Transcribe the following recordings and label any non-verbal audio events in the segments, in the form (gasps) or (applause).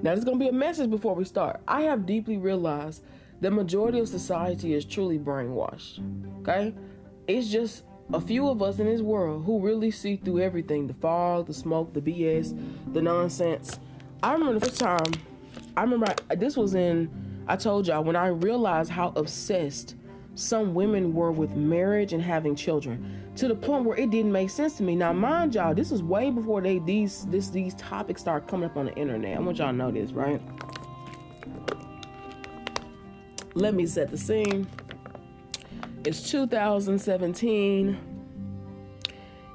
Now, there's going to be a message before we start. I have deeply realized the majority of society is truly brainwashed. Okay? It's just a few of us in this world who really see through everything the fog, the smoke, the BS, the nonsense. I remember the first time, I remember I, this was in, I told y'all, when I realized how obsessed some women were with marriage and having children to the point where it didn't make sense to me. Now, mind y'all, this is way before they these this these topics start coming up on the internet. I want y'all to know this, right? Let me set the scene. It's 2017,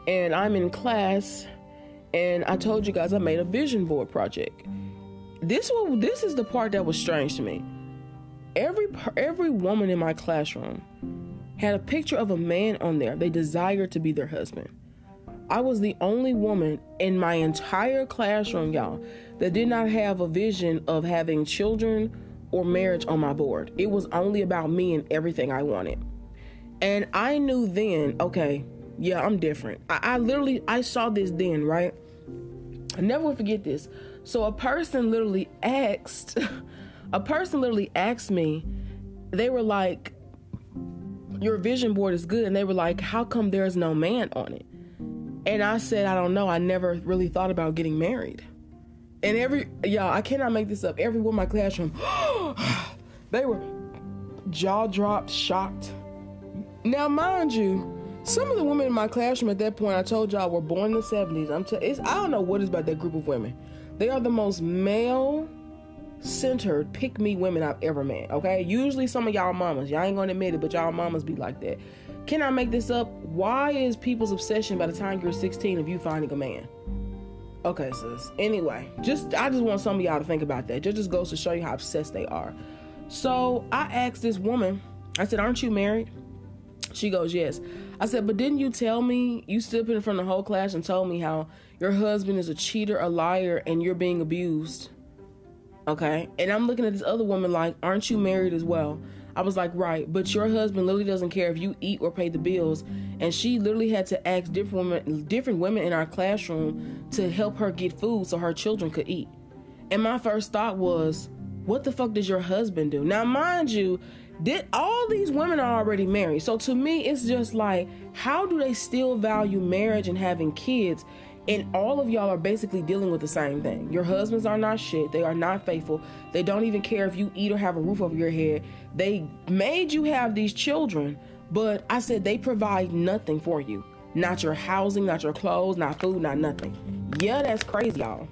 and I'm in class, and I told you guys I made a vision board project. This will this is the part that was strange to me every every woman in my classroom had a picture of a man on there they desired to be their husband. I was the only woman in my entire classroom, y'all, that did not have a vision of having children or marriage on my board. It was only about me and everything I wanted. And I knew then, okay, yeah, I'm different. I, I literally I saw this then, right? I never forget this. So a person literally asked (laughs) a person literally asked me, they were like, Your vision board is good. And they were like, How come there's no man on it? And I said, I don't know. I never really thought about getting married. And every, y'all, I cannot make this up. Everyone in my classroom, (gasps) they were jaw dropped, shocked. Now, mind you, some of the women in my classroom at that point, I told y'all, were born in the 70s. I'm t- I don't know what is about that group of women. They are the most male centered pick me women I've ever met. Okay, usually some of y'all mamas, y'all ain't gonna admit it, but y'all mamas be like that. Can I make this up? Why is people's obsession by the time you're 16 of you finding a man? Okay, sis. Anyway, just I just want some of y'all to think about that. Just just goes to show you how obsessed they are. So I asked this woman, I said, Aren't you married? She goes, Yes. I said, But didn't you tell me you stood in front of the whole class and told me how your husband is a cheater, a liar, and you're being abused? Okay. And I'm looking at this other woman like, aren't you married as well? I was like, right, but your husband literally doesn't care if you eat or pay the bills. And she literally had to ask different women, different women in our classroom to help her get food so her children could eat. And my first thought was, what the fuck does your husband do? Now, mind you, did all these women are already married. So to me, it's just like, how do they still value marriage and having kids and all of y'all are basically dealing with the same thing. Your husbands are not shit. They are not faithful. They don't even care if you eat or have a roof over your head. They made you have these children, but I said they provide nothing for you. Not your housing, not your clothes, not food, not nothing. Yeah, that's crazy, y'all.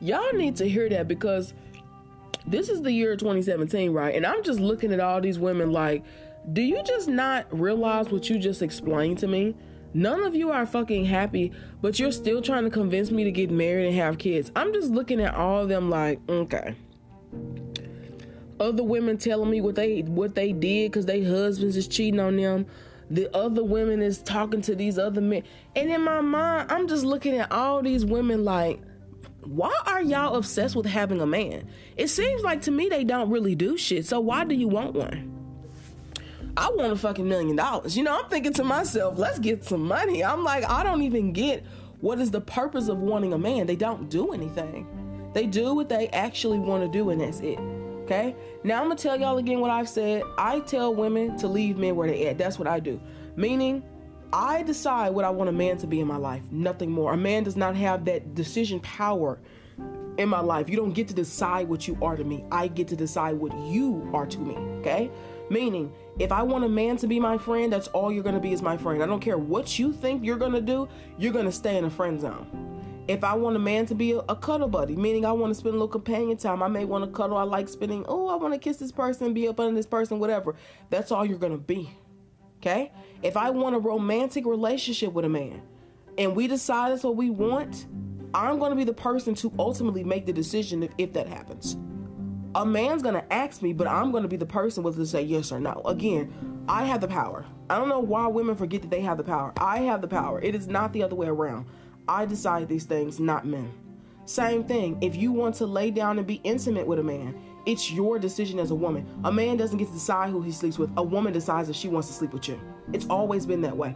Y'all need to hear that because this is the year 2017, right? And I'm just looking at all these women like, do you just not realize what you just explained to me? None of you are fucking happy, but you're still trying to convince me to get married and have kids. I'm just looking at all of them like, okay. Other women telling me what they what they did because their husbands is cheating on them. The other women is talking to these other men. And in my mind, I'm just looking at all these women like, why are y'all obsessed with having a man? It seems like to me they don't really do shit. So why do you want one? I want a fucking million dollars. You know, I'm thinking to myself, let's get some money. I'm like, I don't even get what is the purpose of wanting a man. They don't do anything. They do what they actually want to do, and that's it. Okay? Now I'm gonna tell y'all again what I've said. I tell women to leave men where they at. That's what I do. Meaning, I decide what I want a man to be in my life. Nothing more. A man does not have that decision power in my life. You don't get to decide what you are to me. I get to decide what you are to me. Okay? Meaning, if I want a man to be my friend, that's all you're gonna be is my friend. I don't care what you think you're gonna do, you're gonna stay in a friend zone. If I want a man to be a, a cuddle buddy, meaning I want to spend a little companion time, I may want to cuddle. I like spending, oh, I want to kiss this person, be up under this person, whatever. That's all you're gonna be. Okay? If I want a romantic relationship with a man and we decide that's what we want, I'm gonna be the person to ultimately make the decision if, if that happens a man's gonna ask me, but I'm gonna be the person with to say yes or no. Again, I have the power. I don't know why women forget that they have the power. I have the power. It is not the other way around. I decide these things, not men. Same thing. If you want to lay down and be intimate with a man, it's your decision as a woman. A man doesn't get to decide who he sleeps with. A woman decides if she wants to sleep with you. It's always been that way.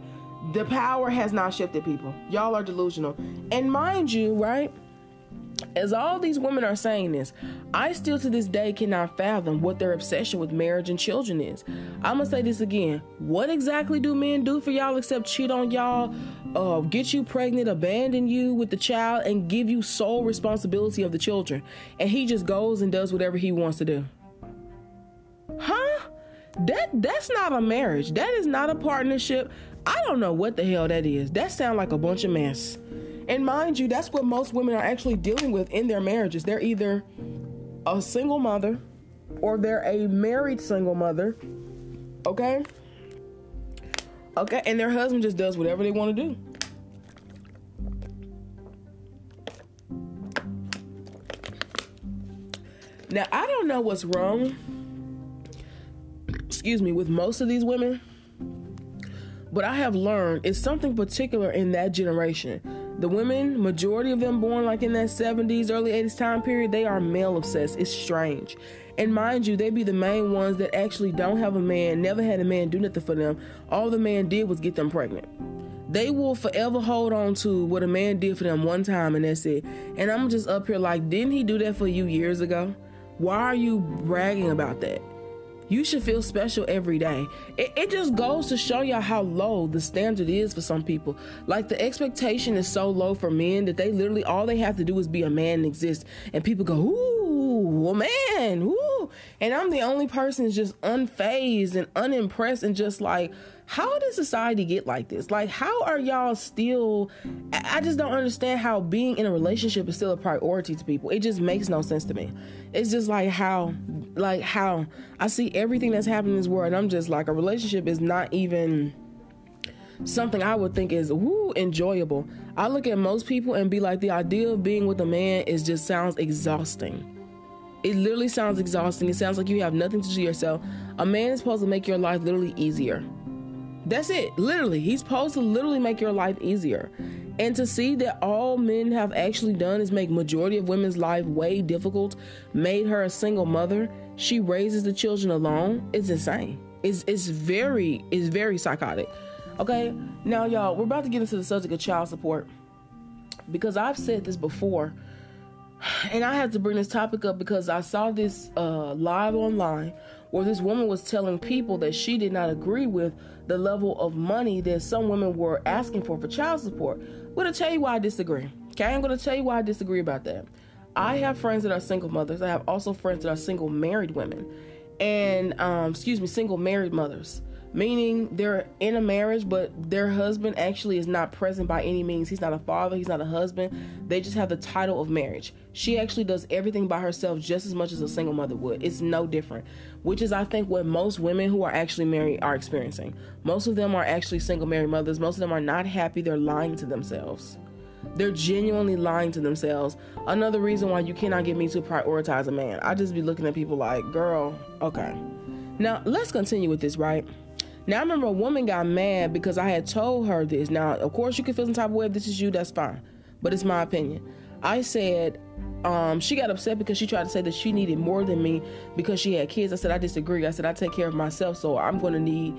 The power has not shifted, people. Y'all are delusional. And mind you, right? As all these women are saying this, I still to this day cannot fathom what their obsession with marriage and children is. I'm gonna say this again. What exactly do men do for y'all except cheat on y'all, uh, get you pregnant, abandon you with the child, and give you sole responsibility of the children? And he just goes and does whatever he wants to do. Huh? That that's not a marriage. That is not a partnership. I don't know what the hell that is. That sounds like a bunch of mess. And mind you, that's what most women are actually dealing with in their marriages. They're either a single mother or they're a married single mother. Okay? Okay, and their husband just does whatever they want to do. Now, I don't know what's wrong, excuse me, with most of these women, but I have learned it's something particular in that generation the women, majority of them born like in that 70s, early 80s time period, they are male obsessed. It's strange. And mind you, they be the main ones that actually don't have a man, never had a man do nothing for them. All the man did was get them pregnant. They will forever hold on to what a man did for them one time and that's it. And I'm just up here like, didn't he do that for you years ago? Why are you bragging about that? You should feel special every day. It, it, just goes to show y'all how low the standard is for some people. Like the expectation is so low for men that they literally all they have to do is be a man and exist. And people go, ooh, a man, ooh. And I'm the only person just unfazed and unimpressed and just like, how does society get like this? Like, how are y'all still? I just don't understand how being in a relationship is still a priority to people. It just makes no sense to me. It's just like how, like how I see everything that's happening in this world. I'm just like a relationship is not even something I would think is woo enjoyable. I look at most people and be like, the idea of being with a man is just sounds exhausting. It literally sounds exhausting. It sounds like you have nothing to do yourself. A man is supposed to make your life literally easier. That's it. Literally, he's supposed to literally make your life easier. And to see that all men have actually done is make majority of women's life way difficult, made her a single mother. She raises the children alone. It's insane. It's it's very it's very psychotic. Okay, now y'all, we're about to get into the subject of child support because I've said this before, (sighs) and I had to bring this topic up because I saw this uh, live online where this woman was telling people that she did not agree with the level of money that some women were asking for for child support. I'm going to tell you why I disagree. Okay, I'm going to tell you why I disagree about that. I have friends that are single mothers. I have also friends that are single married women, and um, excuse me, single married mothers meaning they're in a marriage, but their husband actually is not present by any means. He's not a father, he's not a husband. They just have the title of marriage. She actually does everything by herself just as much as a single mother would. It's no different, which is, I think, what most women who are actually married are experiencing. Most of them are actually single married mothers. Most of them are not happy. They're lying to themselves. They're genuinely lying to themselves. Another reason why you cannot get me to prioritize a man. I just be looking at people like, girl, okay. Now, let's continue with this, right? Now I remember a woman got mad because I had told her this. Now, of course, you can feel some type of way. If this is you, that's fine. But it's my opinion. I said, um, she got upset because she tried to say that she needed more than me because she had kids. I said, I disagree. I said, I take care of myself, so I'm going to need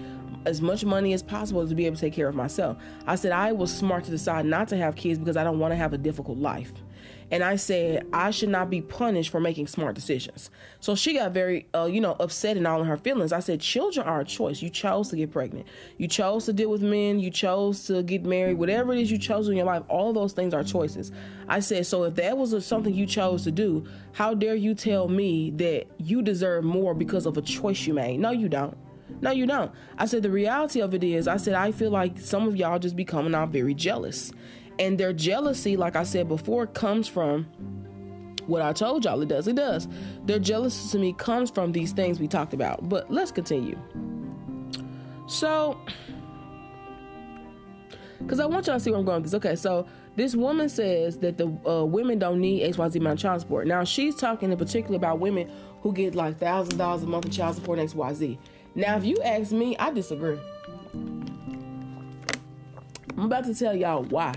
as much money as possible to be able to take care of myself. I said, I was smart to decide not to have kids because I don't want to have a difficult life and I said I should not be punished for making smart decisions. So she got very, uh, you know, upset and all in her feelings. I said, children are a choice. You chose to get pregnant. You chose to deal with men. You chose to get married. Whatever it is you chose in your life, all those things are choices. I said, so if that was something you chose to do, how dare you tell me that you deserve more because of a choice you made? No, you don't. No, you don't. I said, the reality of it is, I said, I feel like some of y'all just becoming out very jealous. And their jealousy, like I said before, comes from what I told y'all it does. It does. Their jealousy to me comes from these things we talked about. But let's continue. So, because I want y'all to see where I'm going with this. Okay, so this woman says that the uh, women don't need XYZ amount of child support. Now, she's talking in particular about women who get like $1,000 a month in child support and XYZ. Now, if you ask me, I disagree. I'm about to tell y'all why.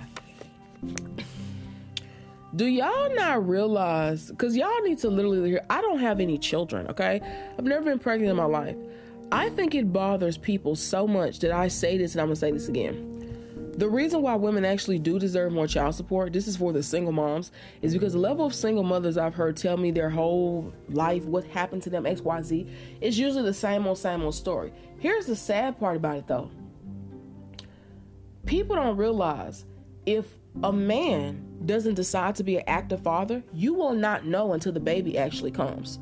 Do y'all not realize? Because y'all need to literally hear. I don't have any children, okay? I've never been pregnant in my life. I think it bothers people so much that I say this and I'm gonna say this again. The reason why women actually do deserve more child support, this is for the single moms, is because the level of single mothers I've heard tell me their whole life, what happened to them, XYZ, is usually the same old, same old story. Here's the sad part about it though people don't realize if a man doesn't decide to be an active father, you will not know until the baby actually comes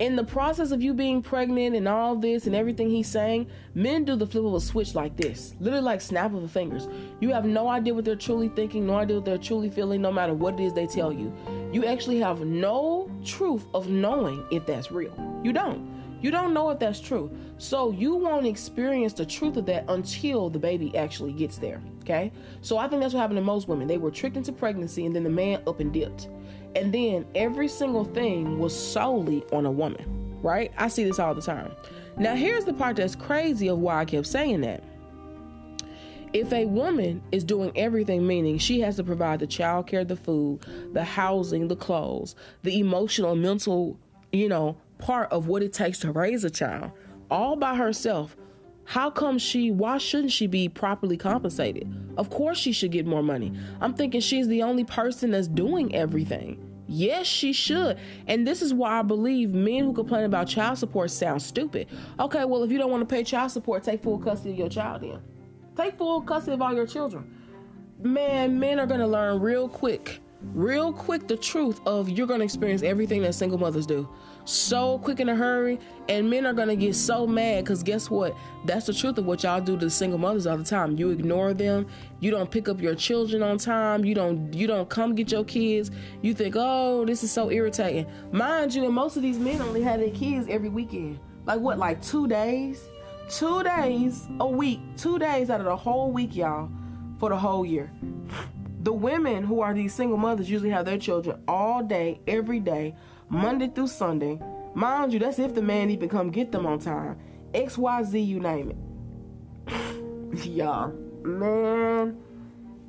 in the process of you being pregnant and all this and everything he's saying, men do the flip of a switch like this, literally like snap of the fingers. You have no idea what they're truly thinking, no idea what they're truly feeling, no matter what it is they tell you. You actually have no truth of knowing if that's real. You don't. You don't know if that's true. So you won't experience the truth of that until the baby actually gets there. Okay? So I think that's what happened to most women. They were tricked into pregnancy and then the man up and dipped. And then every single thing was solely on a woman, right? I see this all the time. Now, here's the part that's crazy of why I kept saying that. If a woman is doing everything, meaning she has to provide the child care, the food, the housing, the clothes, the emotional, mental, you know, part of what it takes to raise a child, all by herself, how come she, why shouldn't she be properly compensated? Of course she should get more money. I'm thinking she's the only person that's doing everything. Yes, she should. And this is why I believe men who complain about child support sound stupid. Okay, well, if you don't want to pay child support, take full custody of your child then. Take full custody of all your children. Man, men are going to learn real quick, real quick the truth of you're going to experience everything that single mothers do so quick in a hurry, and men are gonna get so mad because guess what? That's the truth of what y'all do to the single mothers all the time. You ignore them, you don't pick up your children on time, you don't you don't come get your kids. You think, oh, this is so irritating. Mind you, and most of these men only have their kids every weekend. Like what, like two days? Two days a week, two days out of the whole week, y'all, for the whole year. The women who are these single mothers usually have their children all day, every day, Monday through Sunday. Mind you, that's if the man even come get them on time. XYZ, you name it. (laughs) Y'all, man,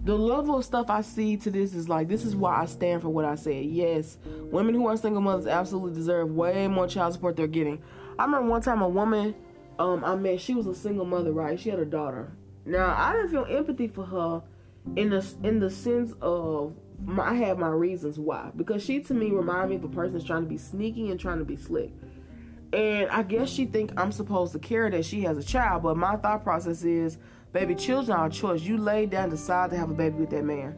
the level of stuff I see to this is like, this is why I stand for what I said. Yes, women who are single mothers absolutely deserve way more child support they're getting. I remember one time a woman um, I met, she was a single mother, right? She had a daughter. Now, I didn't feel empathy for her in the in the sense of I have my reasons why. Because she to me remind me of a person that's trying to be sneaky and trying to be slick. And I guess she think I'm supposed to care that she has a child, but my thought process is, baby, children are a choice. You laid down, decide to have a baby with that man.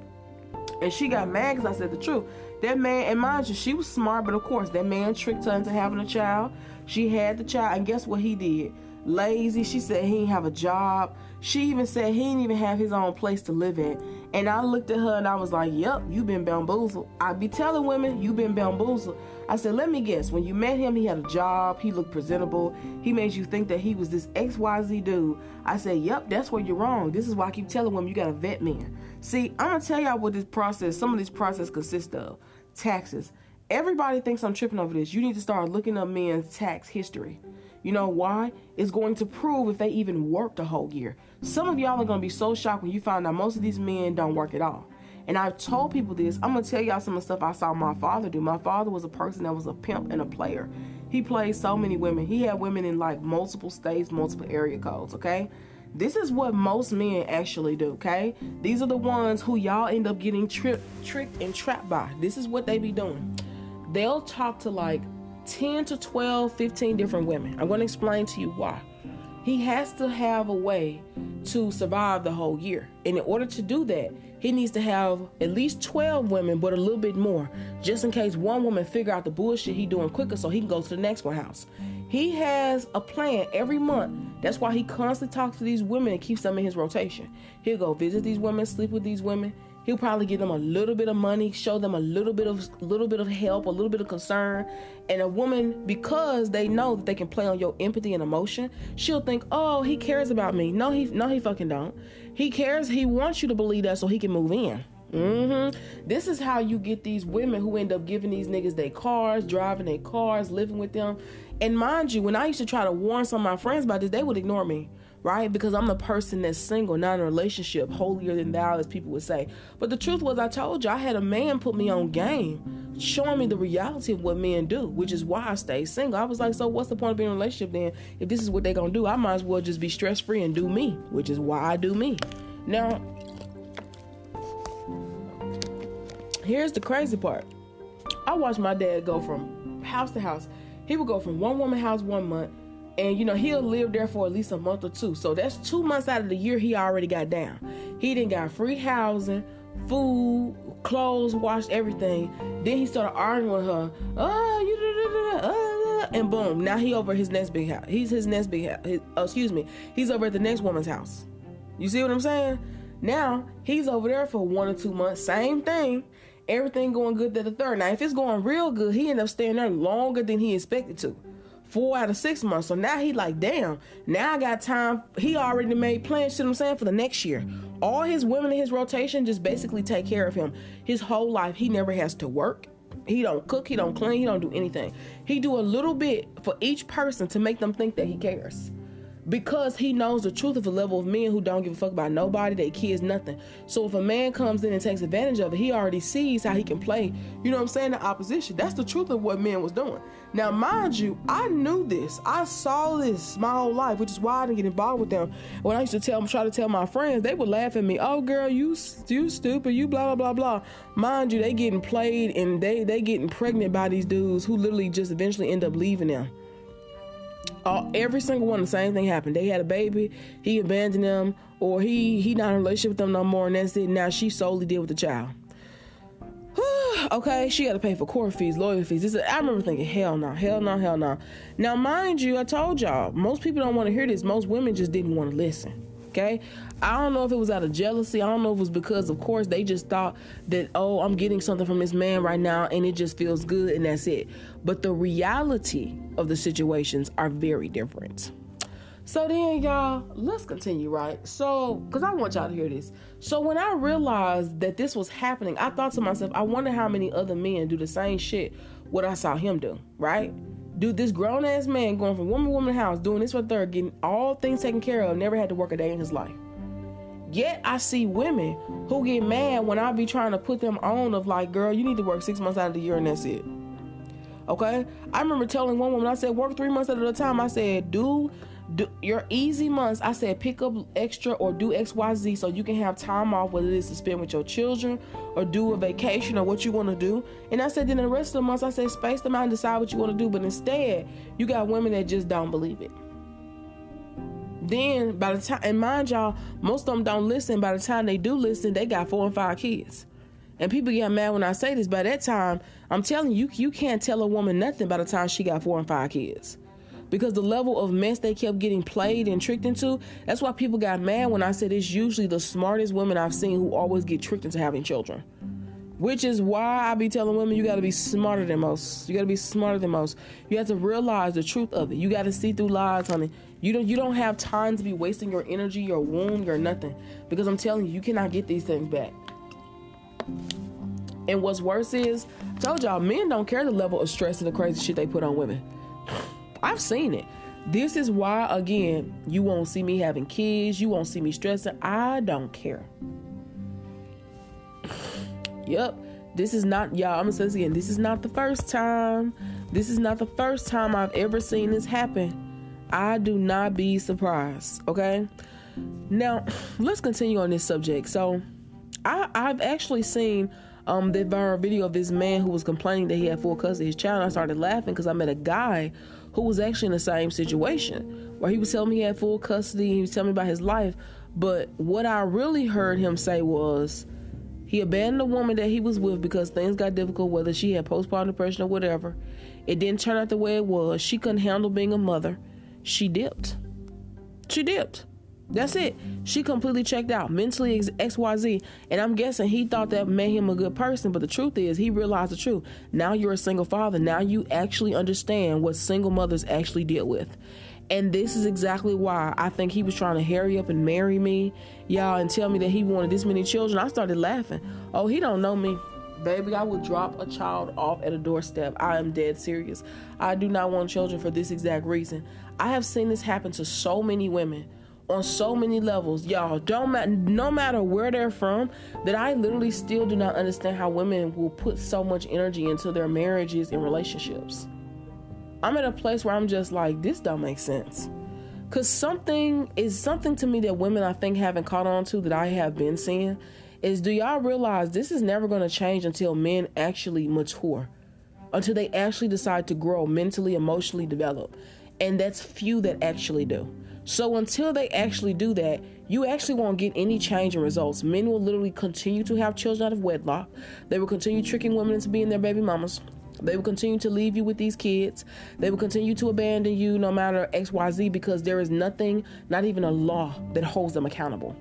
And she got mad because I said the truth. That man, and mind you, she was smart, but of course, that man tricked her into having a child. She had the child, and guess what he did? Lazy. She said he didn't have a job. She even said he didn't even have his own place to live in. And I looked at her and I was like, Yep, you've been bamboozled. I be telling women, you've been bamboozled. I said, Let me guess, when you met him, he had a job, he looked presentable, he made you think that he was this XYZ dude. I said, Yep, that's where you're wrong. This is why I keep telling women you gotta vet men. See, I'm gonna tell y'all what this process, some of this process consists of. Taxes. Everybody thinks I'm tripping over this. You need to start looking up men's tax history. You know why? It's going to prove if they even worked a whole year. Some of y'all are going to be so shocked when you find out most of these men don't work at all. And I've told people this. I'm going to tell y'all some of the stuff I saw my father do. My father was a person that was a pimp and a player. He played so many women. He had women in like multiple states, multiple area codes, okay? This is what most men actually do, okay? These are the ones who y'all end up getting tripped, tricked, and trapped by. This is what they be doing. They'll talk to like 10 to 12, 15 different women. I'm going to explain to you why. He has to have a way to survive the whole year. And in order to do that, he needs to have at least 12 women, but a little bit more, just in case one woman figure out the bullshit he doing quicker so he can go to the next one house. He has a plan every month. That's why he constantly talks to these women and keeps them in his rotation. He'll go visit these women, sleep with these women, He'll probably give them a little bit of money, show them a little bit of little bit of help, a little bit of concern. And a woman, because they know that they can play on your empathy and emotion, she'll think, "Oh, he cares about me." No, he no, he fucking don't. He cares. He wants you to believe that so he can move in. Mm-hmm. This is how you get these women who end up giving these niggas their cars, driving their cars, living with them. And mind you, when I used to try to warn some of my friends about this, they would ignore me right? Because I'm the person that's single, not in a relationship, holier than thou, as people would say. But the truth was, I told you, I had a man put me on game, showing me the reality of what men do, which is why I stay single. I was like, so what's the point of being in a relationship then? If this is what they're gonna do, I might as well just be stress free and do me, which is why I do me. Now, here's the crazy part. I watched my dad go from house to house. He would go from one woman house one month and you know he'll live there for at least a month or two. So that's two months out of the year he already got down. He didn't got free housing, food, clothes, washed everything. Then he started arguing with her. Oh, you da, da, da, and boom, now he over his next big house. He's his next big house. His, oh, excuse me, he's over at the next woman's house. You see what I'm saying? Now he's over there for one or two months. Same thing. Everything going good to the third. Now if it's going real good, he end up staying there longer than he expected to. Four out of six months. So now he like, damn, now I got time. He already made plans, you know what I'm saying, for the next year. All his women in his rotation just basically take care of him. His whole life, he never has to work. He don't cook, he don't clean, he don't do anything. He do a little bit for each person to make them think that he cares because he knows the truth of the level of men who don't give a fuck about nobody, their kids, nothing. So if a man comes in and takes advantage of it, he already sees how he can play, you know what I'm saying, the opposition. That's the truth of what men was doing. Now, mind you, I knew this. I saw this my whole life, which is why I didn't get involved with them. When I used to tell them, try to tell my friends, they would laugh at me. Oh, girl, you you stupid, you blah blah blah blah. Mind you, they getting played and they they getting pregnant by these dudes who literally just eventually end up leaving them. All, every single one, the same thing happened. They had a baby, he abandoned them, or he he not in a relationship with them no more, and that's it. Now she solely deal with the child. (sighs) okay, she had to pay for court fees, lawyer fees. This is, I remember thinking, hell no, hell no, hell no. Now, mind you, I told y'all, most people don't want to hear this. Most women just didn't want to listen. Okay, I don't know if it was out of jealousy. I don't know if it was because, of course, they just thought that, oh, I'm getting something from this man right now, and it just feels good, and that's it. But the reality of the situations are very different. So then, y'all, let's continue, right? So, because I want y'all to hear this. So, when I realized that this was happening, I thought to myself, I wonder how many other men do the same shit what I saw him do, right? Dude, this grown ass man going from woman to woman house, doing this for third, getting all things taken care of, never had to work a day in his life. Yet I see women who get mad when I be trying to put them on of like, girl, you need to work six months out of the year and that's it. Okay? I remember telling one woman, I said, work three months at a time. I said, do, do your easy months. I said, pick up extra or do XYZ so you can have time off, whether it is to spend with your children or do a vacation or what you want to do. And I said, then the rest of the months, I said, space them out and decide what you want to do. But instead, you got women that just don't believe it. Then by the time, and mind y'all, most of them don't listen. By the time they do listen, they got four and five kids. And people get mad when I say this. By that time, I'm telling you, you can't tell a woman nothing by the time she got four and five kids. Because the level of mess they kept getting played and tricked into, that's why people got mad when I said it's usually the smartest women I've seen who always get tricked into having children. Which is why I be telling women you gotta be smarter than most. You gotta be smarter than most. You have to realize the truth of it. You gotta see through lies, honey. You don't you don't have time to be wasting your energy, your womb, your nothing. Because I'm telling you, you cannot get these things back. And what's worse is, I told y'all, men don't care the level of stress and the crazy shit they put on women. I've seen it. This is why, again, you won't see me having kids. You won't see me stressing. I don't care. yep. This is not, y'all, I'm gonna say this again. This is not the first time. This is not the first time I've ever seen this happen. I do not be surprised, okay? Now, (sighs) let's continue on this subject. So, I, I've actually seen um, that viral video of this man who was complaining that he had full custody of his child. I started laughing because I met a guy who was actually in the same situation where he was telling me he had full custody. He was telling me about his life. But what I really heard him say was he abandoned the woman that he was with because things got difficult, whether she had postpartum depression or whatever. It didn't turn out the way it was. She couldn't handle being a mother. She dipped. She dipped. That's it. She completely checked out mentally XYZ. And I'm guessing he thought that made him a good person. But the truth is, he realized the truth. Now you're a single father. Now you actually understand what single mothers actually deal with. And this is exactly why I think he was trying to hurry up and marry me, y'all, and tell me that he wanted this many children. I started laughing. Oh, he don't know me. Baby, I would drop a child off at a doorstep. I am dead serious. I do not want children for this exact reason. I have seen this happen to so many women on so many levels, y'all. Don't matter, no matter where they're from, that I literally still do not understand how women will put so much energy into their marriages and relationships. I'm at a place where I'm just like, this don't make sense. Cause something is something to me that women I think haven't caught on to that I have been seeing is do y'all realize this is never to change until men actually mature, until they actually decide to grow mentally, emotionally, develop. And that's few that actually do. So until they actually do that, you actually won't get any change in results. Men will literally continue to have children out of wedlock. They will continue tricking women into being their baby mamas. They will continue to leave you with these kids. They will continue to abandon you no matter XYZ because there is nothing, not even a law, that holds them accountable.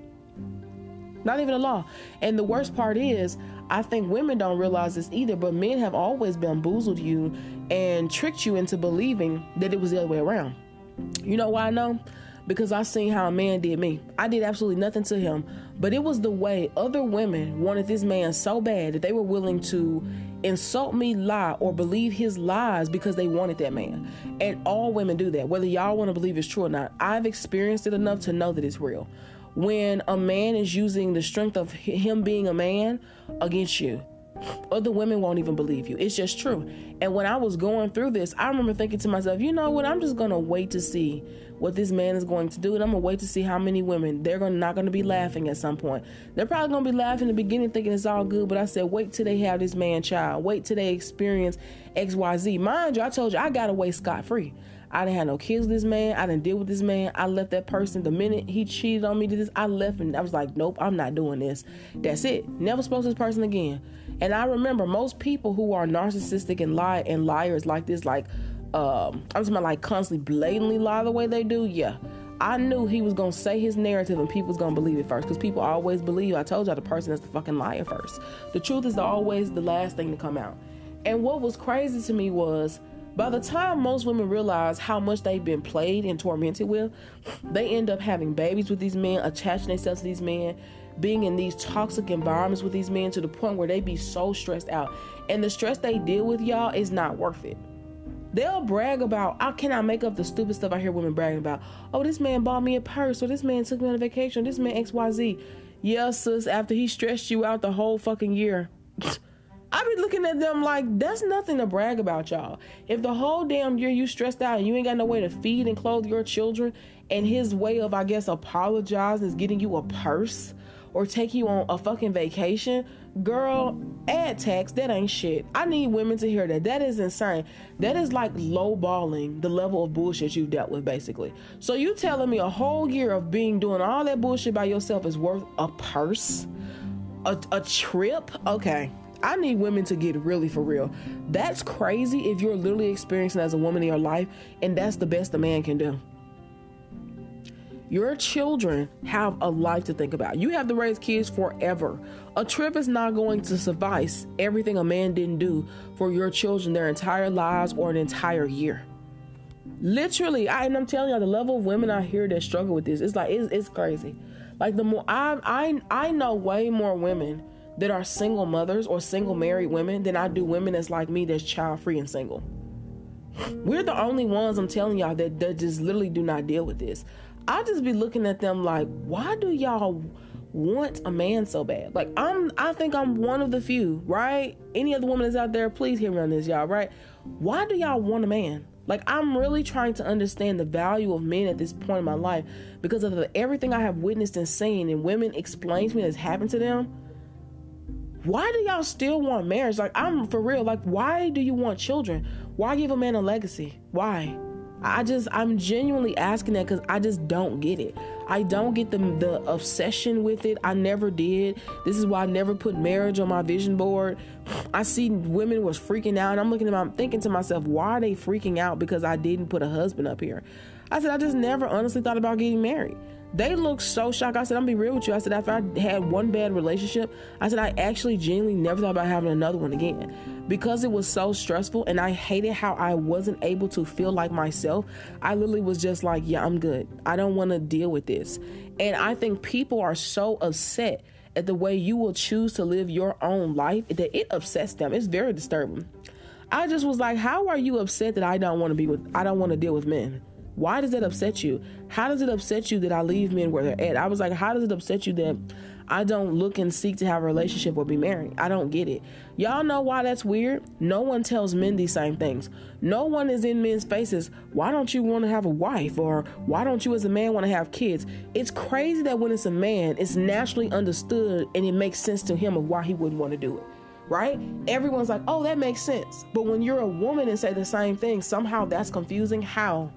Not even a law. And the worst part is, I think women don't realize this either, but men have always bamboozled you and tricked you into believing that it was the other way around. You know why I know? Because I seen how a man did me. I did absolutely nothing to him, but it was the way other women wanted this man so bad that they were willing to insult me, lie, or believe his lies because they wanted that man. And all women do that, whether y'all want to believe it's true or not. I've experienced it enough to know that it's real. When a man is using the strength of him being a man against you, other women won't even believe you. It's just true. And when I was going through this, I remember thinking to myself, you know what? I'm just going to wait to see what this man is going to do. And I'm going to wait to see how many women they're gonna, not going to be laughing at some point. They're probably going to be laughing in the beginning, thinking it's all good. But I said, wait till they have this man child. Wait till they experience XYZ. Mind you, I told you, I got away scot free. I didn't have no kids with this man. I didn't deal with this man. I left that person the minute he cheated on me to this. I left and I was like, nope, I'm not doing this. That's it. Never spoke to this person again. And I remember most people who are narcissistic and lie and liars like this, like um, I'm talking about like constantly blatantly lie the way they do. Yeah, I knew he was gonna say his narrative and people was gonna believe it first because people always believe. I told y'all the person that's the fucking liar first. The truth is always the last thing to come out. And what was crazy to me was by the time most women realize how much they've been played and tormented with, they end up having babies with these men, attaching themselves to these men, being in these toxic environments with these men to the point where they be so stressed out. And the stress they deal with, y'all, is not worth it. They'll brag about, I cannot make up the stupid stuff I hear women bragging about. Oh, this man bought me a purse, or this man took me on a vacation, or this man XYZ. Yeah, sis, after he stressed you out the whole fucking year. I be looking at them like that's nothing to brag about, y'all. If the whole damn year you stressed out and you ain't got no way to feed and clothe your children, and his way of, I guess, apologizing is getting you a purse or take you on a fucking vacation, girl, add tax, that ain't shit. I need women to hear that. That is insane. That is like lowballing the level of bullshit you've dealt with, basically. So you telling me a whole year of being doing all that bullshit by yourself is worth a purse? A, a trip? Okay. I need women to get really for real. That's crazy if you're literally experiencing as a woman in your life, and that's the best a man can do. Your children have a life to think about. You have to raise kids forever. A trip is not going to suffice everything a man didn't do for your children their entire lives or an entire year. Literally, I, and I'm telling you, the level of women I hear that struggle with this, it's like it's, it's crazy. Like the more I I I know way more women that are single mothers or single married women than I do women that's like me that's child free and single. We're the only ones I'm telling y'all that, that just literally do not deal with this. I just be looking at them like, why do y'all want a man so bad? Like I'm I think I'm one of the few, right? Any other woman that's out there, please hear me on this, y'all, right? Why do y'all want a man? Like I'm really trying to understand the value of men at this point in my life because of the, everything I have witnessed and seen and women explain to me that's happened to them. Why do y'all still want marriage? Like I'm for real, like why do you want children? Why give a man a legacy? Why? I just I'm genuinely asking that because I just don't get it. I don't get the the obsession with it. I never did. This is why I never put marriage on my vision board. I see women was freaking out, and I'm looking at I'm thinking to myself, why are they freaking out because I didn't put a husband up here? I said I just never honestly thought about getting married. They looked so shocked. I said, I'm gonna be real with you. I said, after I had one bad relationship, I said, I actually genuinely never thought about having another one again because it was so stressful and I hated how I wasn't able to feel like myself. I literally was just like, yeah, I'm good. I don't wanna deal with this. And I think people are so upset at the way you will choose to live your own life that it upsets them. It's very disturbing. I just was like, how are you upset that I don't want to be with, I don't want to deal with men? Why does that upset you? How does it upset you that I leave men where they're at? I was like, how does it upset you that I don't look and seek to have a relationship or be married? I don't get it. Y'all know why that's weird? No one tells men these same things. No one is in men's faces. Why don't you want to have a wife? Or why don't you as a man want to have kids? It's crazy that when it's a man, it's naturally understood and it makes sense to him of why he wouldn't want to do it right? Everyone's like, oh, that makes sense. But when you're a woman and say the same thing, somehow that's confusing. How?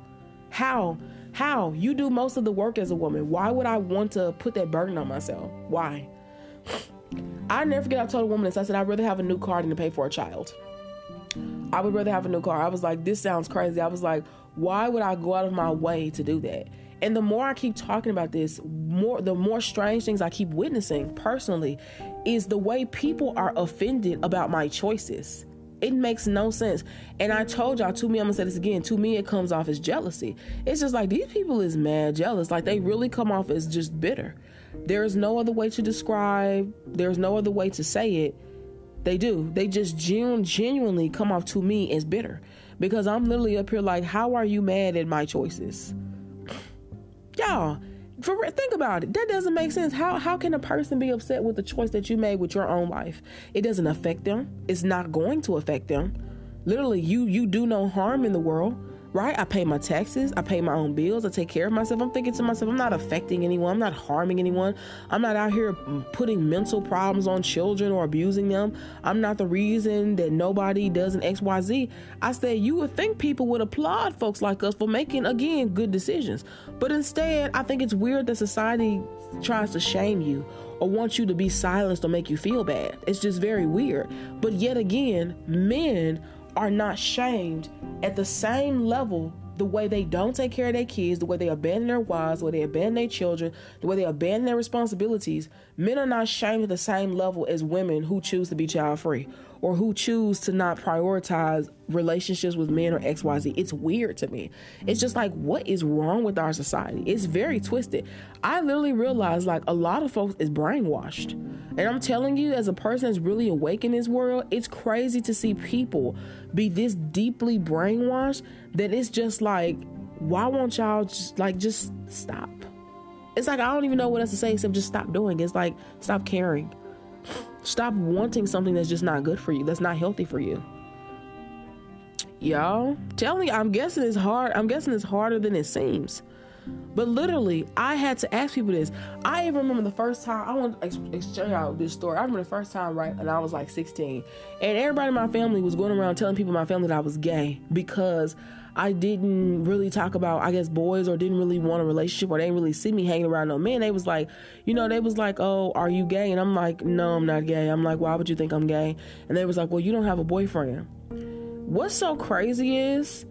How? How? You do most of the work as a woman. Why would I want to put that burden on myself? Why? I never forget I told a woman this. I said, I'd rather have a new car than to pay for a child. I would rather have a new car. I was like, this sounds crazy. I was like, why would I go out of my way to do that? And the more I keep talking about this, more the more strange things I keep witnessing personally is the way people are offended about my choices. It makes no sense. And I told y'all, to me, I'm gonna say this again, to me, it comes off as jealousy. It's just like these people is mad jealous. Like they really come off as just bitter. There is no other way to describe, there's no other way to say it. They do. They just genu- genuinely come off to me as bitter. Because I'm literally up here like, how are you mad at my choices? Y'all, for think about it. That doesn't make sense. How how can a person be upset with the choice that you made with your own life? It doesn't affect them. It's not going to affect them. Literally, you you do no harm in the world right? I pay my taxes, I pay my own bills, I take care of myself. I'm thinking to myself, I'm not affecting anyone, I'm not harming anyone. I'm not out here putting mental problems on children or abusing them. I'm not the reason that nobody does an XYZ. I said, you would think people would applaud folks like us for making, again, good decisions. But instead, I think it's weird that society tries to shame you or wants you to be silenced or make you feel bad. It's just very weird. But yet again, men are not shamed at the same level the way they don't take care of their kids, the way they abandon their wives, the way they abandon their children, the way they abandon their responsibilities, men are not shamed at the same level as women who choose to be child free or who choose to not prioritize relationships with men or XYZ. It's weird to me. It's just like, what is wrong with our society? It's very twisted. I literally realized like a lot of folks is brainwashed. And I'm telling you, as a person that's really awake in this world, it's crazy to see people be this deeply brainwashed that it's just like, why won't y'all just like just stop? It's like I don't even know what else to say except just stop doing. It's like stop caring. Stop wanting something that's just not good for you, that's not healthy for you. Y'all, tell me, I'm guessing it's hard. I'm guessing it's harder than it seems. But literally, I had to ask people this. I even remember the first time I want to exchange out this story. I remember the first time, right, and I was like 16, and everybody in my family was going around telling people in my family that I was gay because I didn't really talk about, I guess, boys or didn't really want a relationship or they didn't really see me hanging around no men. They was like, you know, they was like, oh, are you gay? And I'm like, no, I'm not gay. I'm like, why would you think I'm gay? And they was like, well, you don't have a boyfriend. What's so crazy is,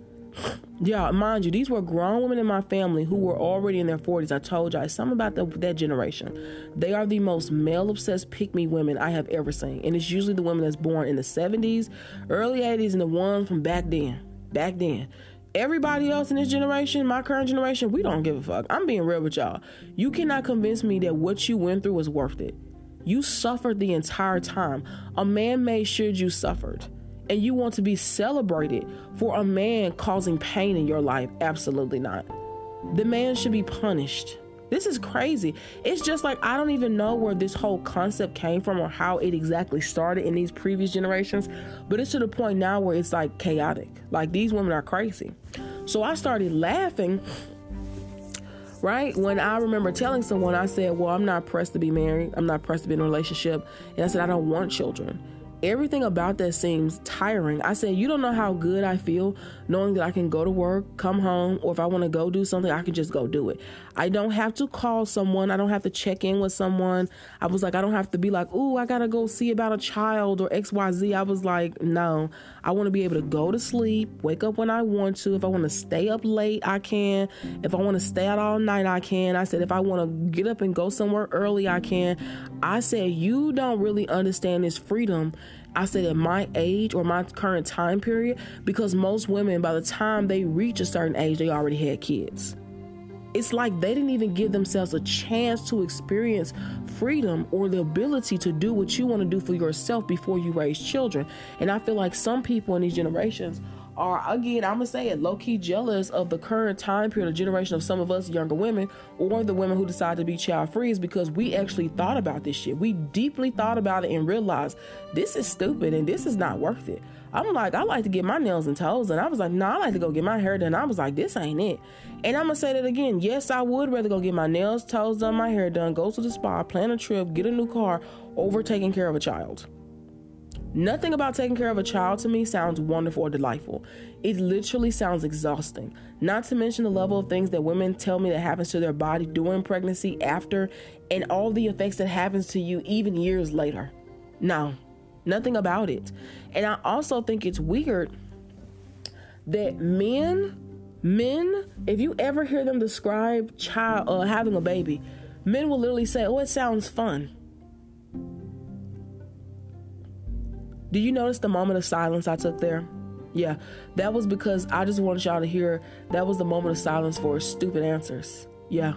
yeah, mind you, these were grown women in my family who were already in their 40s. I told you, all something about the, that generation. They are the most male obsessed pick me women I have ever seen. And it's usually the women that's born in the 70s, early 80s, and the ones from back then. Back then everybody else in this generation, my current generation, we don't give a fuck. I'm being real with y'all. You cannot convince me that what you went through was worth it. You suffered the entire time. A man made sure you suffered. And you want to be celebrated for a man causing pain in your life? Absolutely not. The man should be punished. This is crazy. It's just like I don't even know where this whole concept came from or how it exactly started in these previous generations, but it's to the point now where it's like chaotic. Like these women are crazy. So I started laughing right? When I remember telling someone, I said, Well, I'm not pressed to be married. I'm not pressed to be in a relationship. And I said, I don't want children everything about that seems tiring. I said, You don't know how good I feel knowing that I can go to work, come home, or if I want to go do something, I can just go do it. I don't have to call someone. I don't have to check in with someone. I was like, I don't have to be like, Ooh, I got to go see about a child or XYZ. I was like, No, I want to be able to go to sleep, wake up when I want to. If I want to stay up late, I can. If I want to stay out all night, I can. I said, If I want to get up and go somewhere early, I can. I said, You don't really understand this freedom I said at my age or my current time period because most women, by the time they reach a certain age, they already had kids. It's like they didn't even give themselves a chance to experience freedom or the ability to do what you want to do for yourself before you raise children. And I feel like some people in these generations are again, I'm gonna say it, low key jealous of the current time period, or generation of some of us younger women, or the women who decide to be child free, is because we actually thought about this shit. We deeply thought about it and realized this is stupid and this is not worth it. I'm like, I like to get my nails and toes, and I was like, no, nah, I like to go get my hair done. I was like, this ain't it. And I'm gonna say that again. Yes, I would rather go get my nails, toes done, my hair done, go to the spa, plan a trip, get a new car, over taking care of a child. Nothing about taking care of a child to me sounds wonderful or delightful. It literally sounds exhausting. Not to mention the level of things that women tell me that happens to their body during pregnancy, after, and all the effects that happens to you even years later. No, nothing about it. And I also think it's weird that men, men, if you ever hear them describe child uh, having a baby, men will literally say, "Oh, it sounds fun." Do you notice the moment of silence I took there? Yeah, that was because I just wanted y'all to hear that was the moment of silence for stupid answers. Yeah.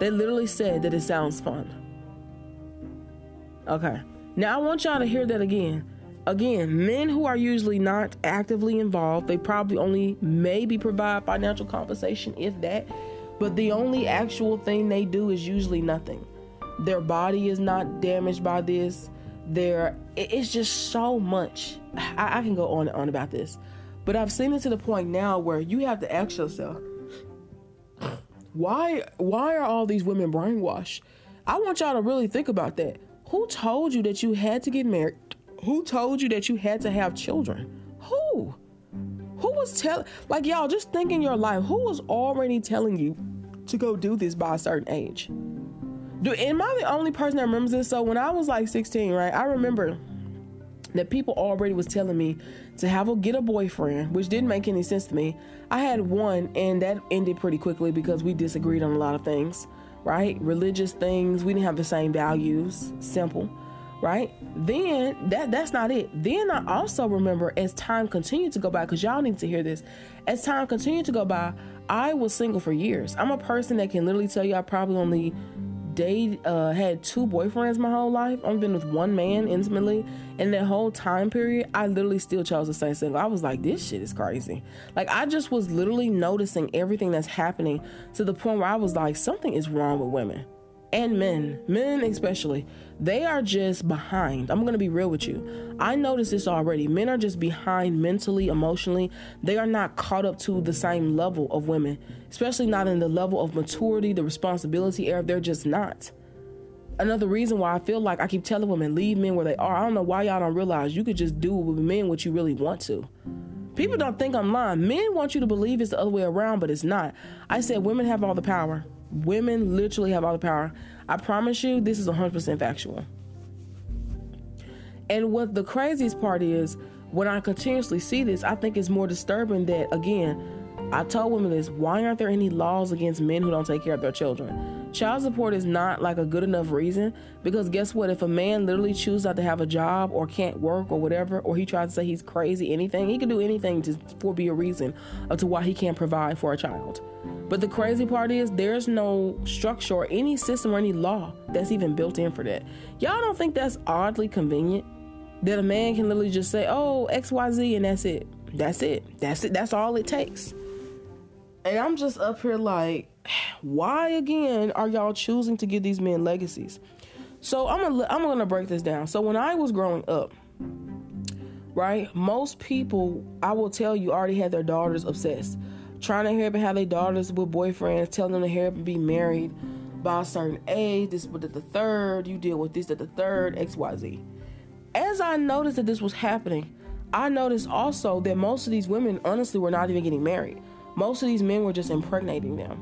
They literally said that it sounds fun. Okay. Now I want y'all to hear that again. Again, men who are usually not actively involved, they probably only maybe provide financial compensation, if that. But the only actual thing they do is usually nothing. Their body is not damaged by this there it's just so much. I, I, can go on and on about this but i've seen it to the point now where you have to ask yourself why why are all these women brainwashed? I want y'all to really think about that. Who told you that you had to get married? Who told you that you had to have children? Who? Who was telling like y'all just think in your life who was already telling you to go do this by a certain age do am I the only person that remembers this? So when I was like 16, right, I remember that people already was telling me to have a get a boyfriend, which didn't make any sense to me. I had one and that ended pretty quickly because we disagreed on a lot of things, right? Religious things, we didn't have the same values, simple, right? Then that that's not it. Then I also remember as time continued to go by cuz y'all need to hear this. As time continued to go by, I was single for years. I'm a person that can literally tell you I probably only date uh, had two boyfriends my whole life. I've been with one man intimately, and that whole time period, I literally still chose to stay single. I was like, this shit is crazy. Like I just was literally noticing everything that's happening to the point where I was like, something is wrong with women and men, men especially, they are just behind. I'm going to be real with you. I noticed this already. Men are just behind mentally, emotionally. They are not caught up to the same level of women, especially not in the level of maturity, the responsibility area. They're just not. Another reason why I feel like I keep telling women, leave men where they are. I don't know why y'all don't realize you could just do with men what you really want to. People don't think I'm lying. Men want you to believe it's the other way around, but it's not. I said women have all the power. Women literally have all the power. I promise you, this is 100% factual. And what the craziest part is, when I continuously see this, I think it's more disturbing that, again, I told women this why aren't there any laws against men who don't take care of their children? Child support is not like a good enough reason because guess what? If a man literally chooses not to have a job or can't work or whatever, or he tries to say he's crazy, anything, he can do anything to for be a reason of to why he can't provide for a child. But the crazy part is there's no structure or any system or any law that's even built in for that. Y'all don't think that's oddly convenient? That a man can literally just say, oh, XYZ, and that's it. That's it. That's it. That's all it takes. And I'm just up here like, why again are y'all choosing to give these men legacies? So I'm gonna I'm gonna break this down. So when I was growing up, right, most people I will tell you already had their daughters obsessed trying to hear about how their daughters with boyfriends, telling them to up and be married by a certain age. This was at the third, you deal with this at the third, XYZ. As I noticed that this was happening, I noticed also that most of these women honestly were not even getting married. Most of these men were just impregnating them,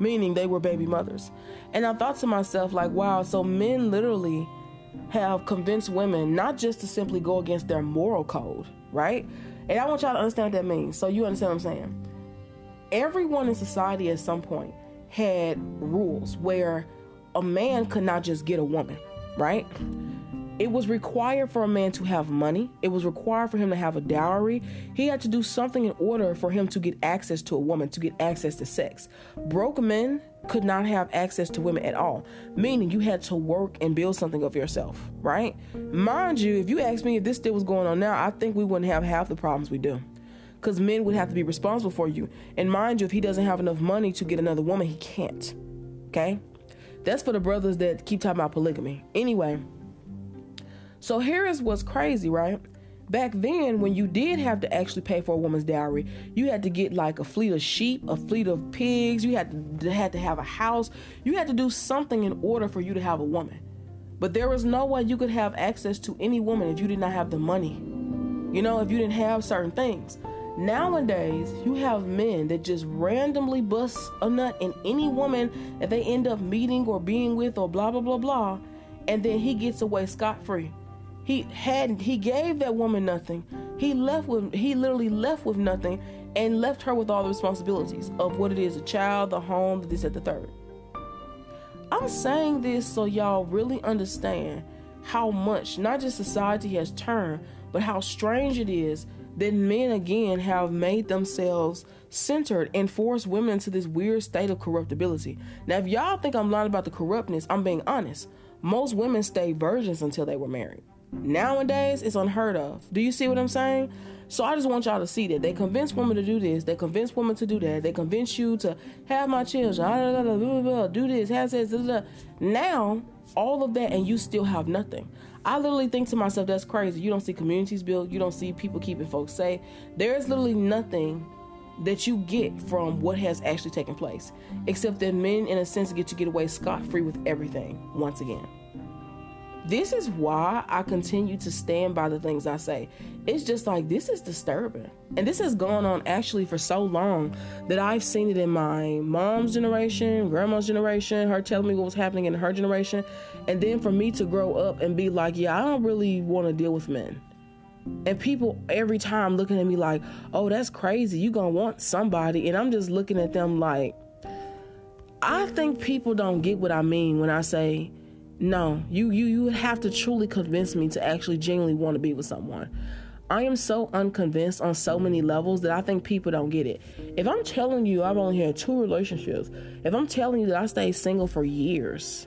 meaning they were baby mothers. And I thought to myself, like, wow, so men literally have convinced women not just to simply go against their moral code, right? And I want y'all to understand what that means. So you understand what I'm saying? everyone in society at some point had rules where a man could not just get a woman, right? It was required for a man to have money. It was required for him to have a dowry. He had to do something in order for him to get access to a woman, to get access to sex. Broke men could not have access to women at all, meaning you had to work and build something of yourself, right? Mind you, if you ask me if this still was going on now, I think we wouldn't have half the problems we do. because men would have to be responsible for you. And mind you, if he doesn't have enough money to get another woman, he can't. Okay? That's for the brothers that keep talking about polygamy. Anyway, so here is what's crazy, right? Back then, when you did have to actually pay for a woman's dowry, you had to get like a fleet of sheep, a fleet of pigs. You had to had to have a house. You had to do something in order for you to have a woman. But there was no way you could have access to any woman if you did not have the money. You know, if you didn't have certain things. Nowadays, you have men that just randomly bust a nut in any woman that they end up meeting or being with or blah blah blah blah, and then he gets away scot free. He had he gave that woman nothing. He left with he literally left with nothing and left her with all the responsibilities of what it is a child, the home, this at the third. I'm saying this so y'all really understand how much not just society has turned, but how strange it is that men again have made themselves centered and forced women into this weird state of corruptibility. Now, if y'all think I'm lying about the corruptness, I'm being honest. Most women stay virgins until they were married. Nowadays, it's unheard of. Do you see what I'm saying? So I just want y'all to see that they convince women to do this, they convince women to do that, they convince you to have my children, ah, do this, have this. Now, all of that, and you still have nothing. I literally think to myself, that's crazy. You don't see communities built, you don't see people keeping folks safe. There is literally nothing that you get from what has actually taken place, except that men, in a sense, get to get away scot free with everything once again. This is why I continue to stand by the things I say. It's just like this is disturbing. And this has gone on actually for so long that I've seen it in my mom's generation, grandma's generation, her telling me what was happening in her generation. And then for me to grow up and be like, yeah, I don't really want to deal with men. And people every time looking at me like, oh, that's crazy. You gonna want somebody. And I'm just looking at them like, I think people don't get what I mean when I say no, you you you have to truly convince me to actually genuinely want to be with someone. I am so unconvinced on so many levels that I think people don't get it. If I'm telling you I've only had two relationships, if I'm telling you that I stayed single for years,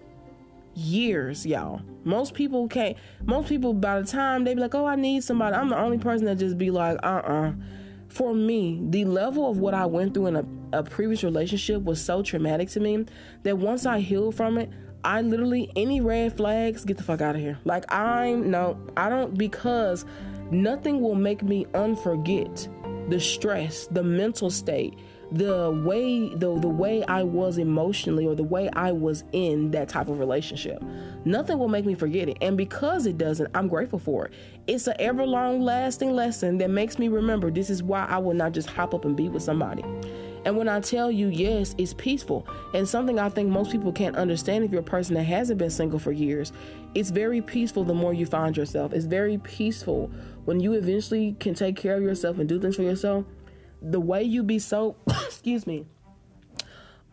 years, y'all. Most people can't. Most people by the time they be like, "Oh, I need somebody," I'm the only person that just be like, "Uh, uh-uh. uh." For me, the level of what I went through in a, a previous relationship was so traumatic to me that once I healed from it, I literally any red flags, get the fuck out of here. Like I'm no, I don't because nothing will make me unforget the stress, the mental state, the way the the way I was emotionally or the way I was in that type of relationship. Nothing will make me forget it. And because it doesn't, I'm grateful for it. It's an ever long lasting lesson that makes me remember this is why I will not just hop up and be with somebody. And when I tell you, yes, it's peaceful. And something I think most people can't understand if you're a person that hasn't been single for years, it's very peaceful the more you find yourself. It's very peaceful when you eventually can take care of yourself and do things for yourself. The way you be so, (coughs) excuse me,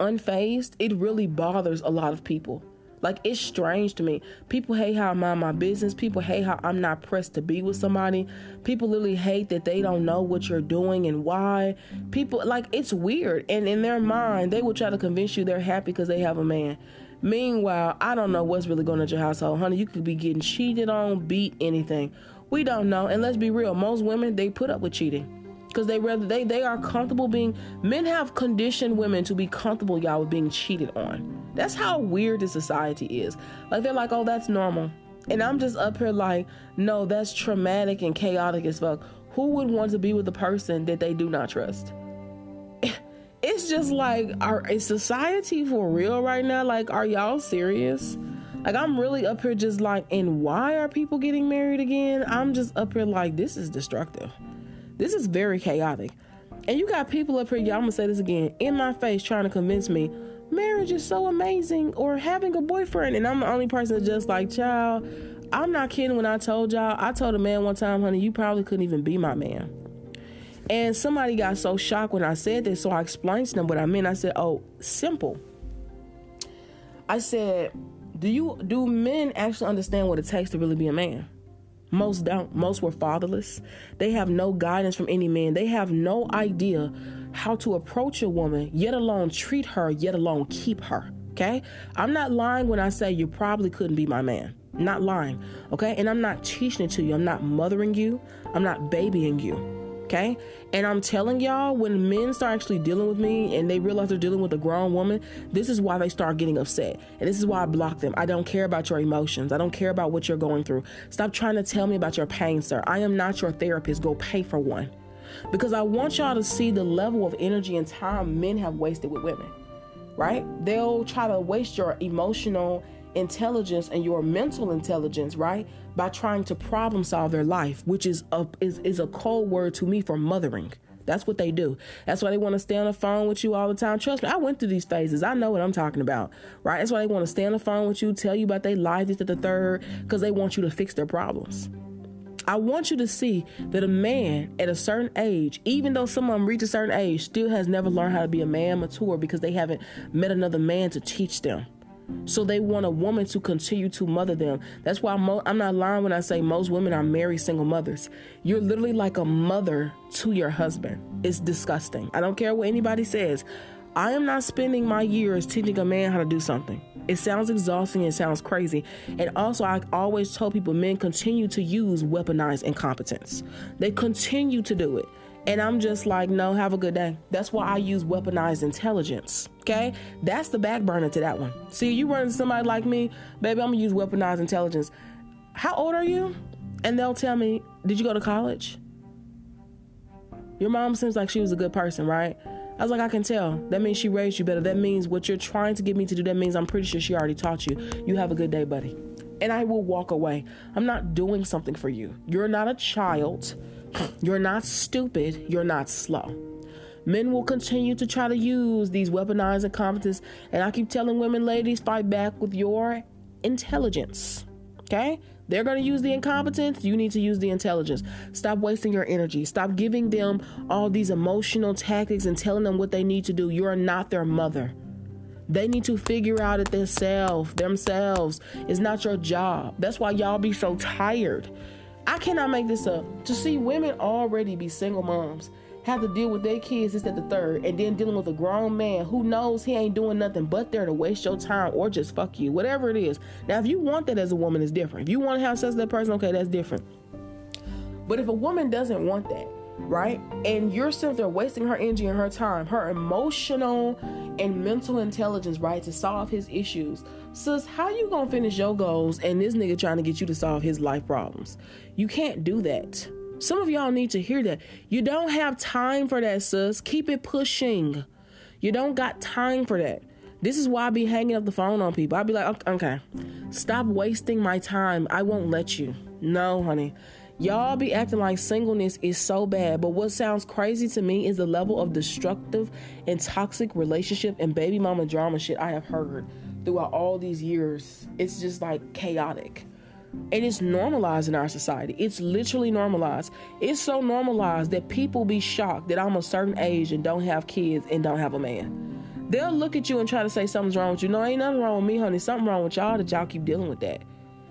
unfazed, it really bothers a lot of people. Like it's strange to me. People hate how I mind my business. People hate how I'm not pressed to be with somebody. People literally hate that they don't know what you're doing and why. People like it's weird. And in their mind, they will try to convince you they're happy because they have a man. Meanwhile, I don't know what's really going on at your household. Honey, you could be getting cheated on, beat, anything. We don't know. And let's be real, most women they put up with cheating because they rather they they are comfortable being men have conditioned women to be comfortable y'all with being cheated on. That's how weird this society is. Like they're like oh that's normal. And i'm just up here like no that's traumatic and chaotic as fuck. Who would want to be with a person that they do not trust? (laughs) It's just like is society for real right now? Like are y'all serious? Like i'm really up here just like and why are people getting married again? I'm just up here like this is destructive this is very chaotic. And you got people up here, y'all, I'm gonna say this again, in my face trying to convince me marriage is so amazing or having a boyfriend. And I'm the only person that's just like, child, I'm not kidding when I told y'all. I told a man one time, honey, you probably couldn't even be my man. And somebody got so shocked when I said this, so I explained to them what I meant. I said, oh, simple. I said, do you do men actually understand what it takes to really be a man? Most don't. Most were fatherless. They have no guidance from any man. They have no idea how to approach a woman, yet alone treat her, yet alone keep her. Okay? I'm not lying when I say you probably couldn't be my man. Not lying. Okay? And I'm not teaching it to you. I'm not mothering you. I'm not babying you. Okay? And I'm telling y'all, when men start actually dealing with me and they realize they're dealing with a grown woman, this is why they start getting upset. And this is why I block them. I don't care about your emotions. I don't care about what you're going through. Stop trying to tell me about your pain, sir. I am not your therapist. Go pay for one. Because I want y'all to see the level of energy and time men have wasted with women, right? They'll try to waste your emotional intelligence and your mental intelligence, right? By trying to problem solve their life, which is a is, is a cold word to me for mothering. That's what they do. That's why they want to stay on the phone with you all the time. Trust me, I went through these phases. I know what I'm talking about, right? That's why they want to stay on the phone with you, tell you about their life, this, the third, because they want you to fix their problems. I want you to see that a man at a certain age, even though someone reach a certain age, still has never learned how to be a man mature because they haven't met another man to teach them. So they want a woman to continue to mother them. That's why mo- I'm not lying when I say most women are married single mothers. You're literally like a mother to your husband. It's disgusting. I don't care what anybody says. I am not spending my years teaching a man how to do something. It sounds exhausting, it sounds crazy. And also, I always tell people men continue to use weaponized incompetence. They continue to do it. And I'm just like, no, have a good day. That's why I use weaponized intelligence. Okay? That's the back burner to that one. See, you run into somebody like me, baby, I'm gonna use weaponized intelligence. How old are you? And they'll tell me, Did you go to college? Your mom seems like she was a good person, right? I was like, I can tell. That means she raised you better. That means what you're trying to get me to do, that means I'm pretty sure she already taught you. You have a good day, buddy. And I will walk away. I'm not doing something for you. You're not a child. (clears throat) You're not stupid. You're not slow. Men will continue to try to use these weaponized incompetence. And I keep telling women, ladies, fight back with your intelligence. Okay? They're going to use the incompetence. You need to use the intelligence. Stop wasting your energy. Stop giving them all these emotional tactics and telling them what they need to do. You are not their mother. They need to figure out it themselves. Themselves. It's not your job. That's why y'all be so tired I cannot make this up. To see women already be single moms, have to deal with their kids, at the third, and then dealing with a grown man who knows he ain't doing nothing but there to waste your time or just fuck you, whatever it is. Now, if you want that as a woman, it's different. If you want to have sex with that person, okay, that's different. But if a woman doesn't want that, right? And you're sitting there wasting her energy and her time, her emotional and mental intelligence, right, to solve his issues. Sis, how you gonna finish your goals and this nigga trying to get you to solve his life problems? You can't do that. Some of y'all need to hear that. You don't have time for that, sis. Keep it pushing. You don't got time for that. This is why I be hanging up the phone on people. I'll be like, okay, stop wasting my time. I won't let you. No, honey. Y'all be acting like singleness is so bad, but what sounds crazy to me is the level of destructive and toxic relationship and baby mama drama shit I have heard throughout all these years. It's just like chaotic. And it's normalized in our society. It's literally normalized. It's so normalized that people be shocked that I'm a certain age and don't have kids and don't have a man. They'll look at you and try to say something's wrong with you. No, ain't nothing wrong with me, honey. Something wrong with y'all that y'all keep dealing with that.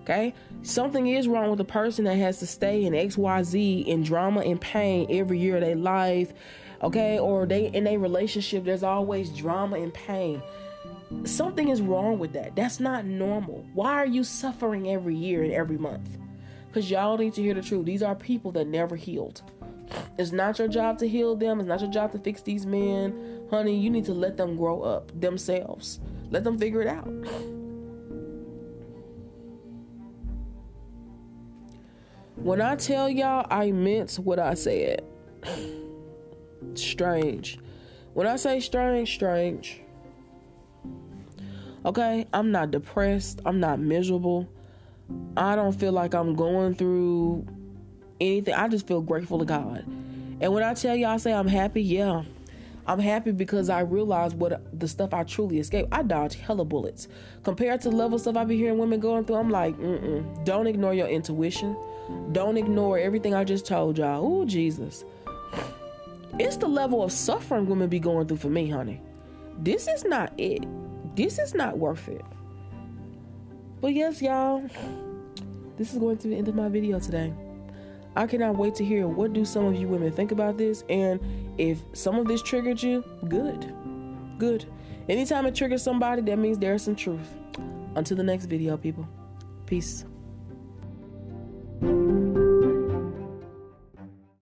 Okay? Something is wrong with a person that has to stay in XYZ in drama and pain every year of their life. Okay? Or they in a relationship, there's always drama and pain. Something is wrong with that. That's not normal. Why are you suffering every year and every month? Because y'all need to hear the truth. These are people that never healed. It's not your job to heal them. It's not your job to fix these men. Honey, you need to let them grow up themselves. Let them figure it out. When I tell y'all, I meant what I said. strange. When I say strange, strange. Okay, I'm not depressed. I'm not miserable. I don't feel like I'm going through anything. I just feel grateful to God. And when I tell y'all, I say I'm happy, yeah. I'm happy because I realize what the stuff I truly escaped. I dodged hella bullets. Compared to the level stuff I be hearing women going through, I'm like, mm-mm. Don't ignore your intuition. Don't ignore everything I just told y'all. Oh, Jesus. It's the level of suffering women be going through for me, honey. This is not it. This is not worth it. But yes, y'all, this is going to be the end of my video today. I cannot wait to hear what do some of you women think about this and if some of this triggered you, good. Good. Anytime it triggers somebody, that means there's some truth. Until the next video, people. Peace. Thank you.